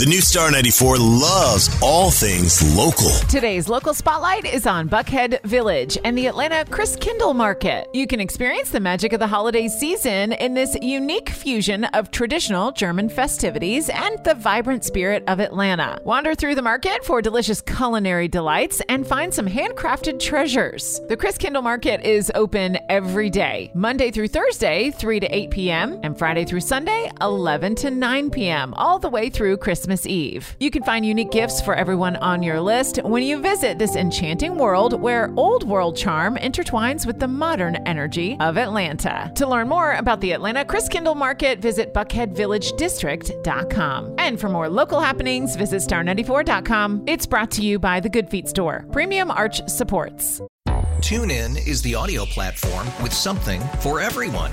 The new Star 94 loves all things local. Today's local spotlight is on Buckhead Village and the Atlanta Christkindl Market. You can experience the magic of the holiday season in this unique fusion of traditional German festivities and the vibrant spirit of Atlanta. Wander through the market for delicious culinary delights and find some handcrafted treasures. The Christkindl Market is open every day, Monday through Thursday, 3 to 8 p.m., and Friday through Sunday, 11 to 9 p.m., all the way through Christmas Eve. You can find unique gifts for everyone on your list when you visit this enchanting world where old world charm intertwines with the modern energy of Atlanta. To learn more about the Atlanta Christkindl Market, visit buckheadvillagedistrict.com. And for more local happenings, visit star94.com. It's brought to you by the Good Feet Store. Premium Arch supports. TuneIn is the audio platform with something for everyone.